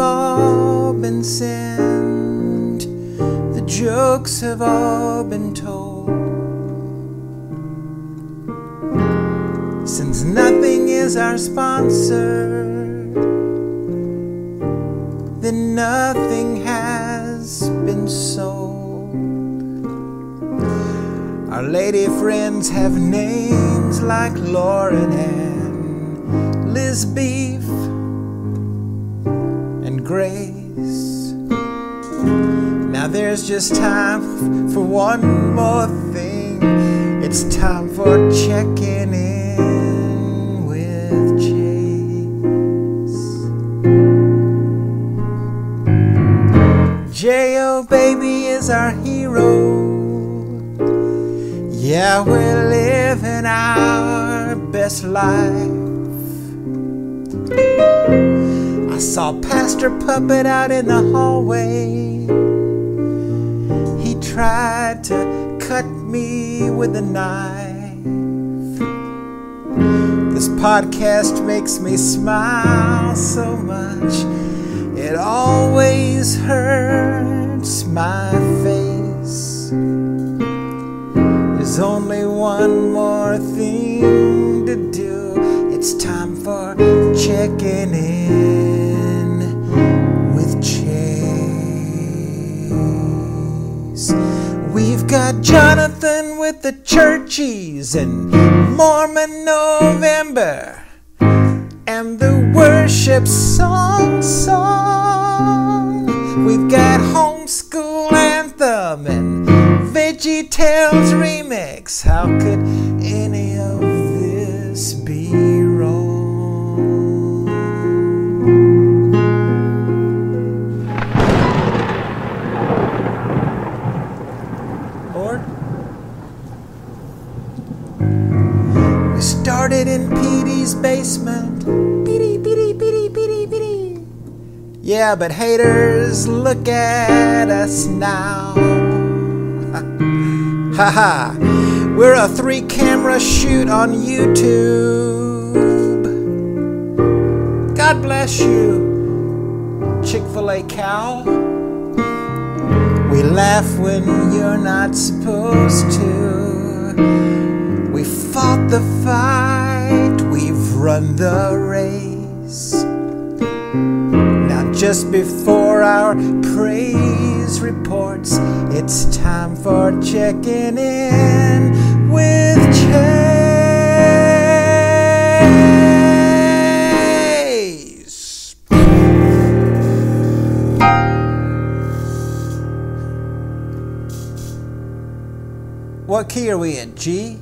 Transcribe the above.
all been sent, the jokes have all been told. Since nothing is our sponsor, then nothing has been sold. Our lady friends have names like Lauren and Liz Beef Grace. Now there's just time for one more thing. It's time for checking in with Chase. J.O. Baby is our hero. Yeah, we're living our best life. Saw Pastor Puppet out in the hallway. He tried to cut me with a knife. This podcast makes me smile so much, it always hurts my face. There's only one more thing We've got Jonathan with the churchies and Mormon November and the worship song song. We've got homeschool anthem and Veggie Tales remix. How could any of this be Basement. Petey, Petey, Petey, Petey, Petey. Yeah, but haters, look at us now. Haha, ha. we're a three camera shoot on YouTube. God bless you, Chick fil A cow. We laugh when you're not supposed to. Just before our praise reports, it's time for checking in with Chase. What key are we in? G?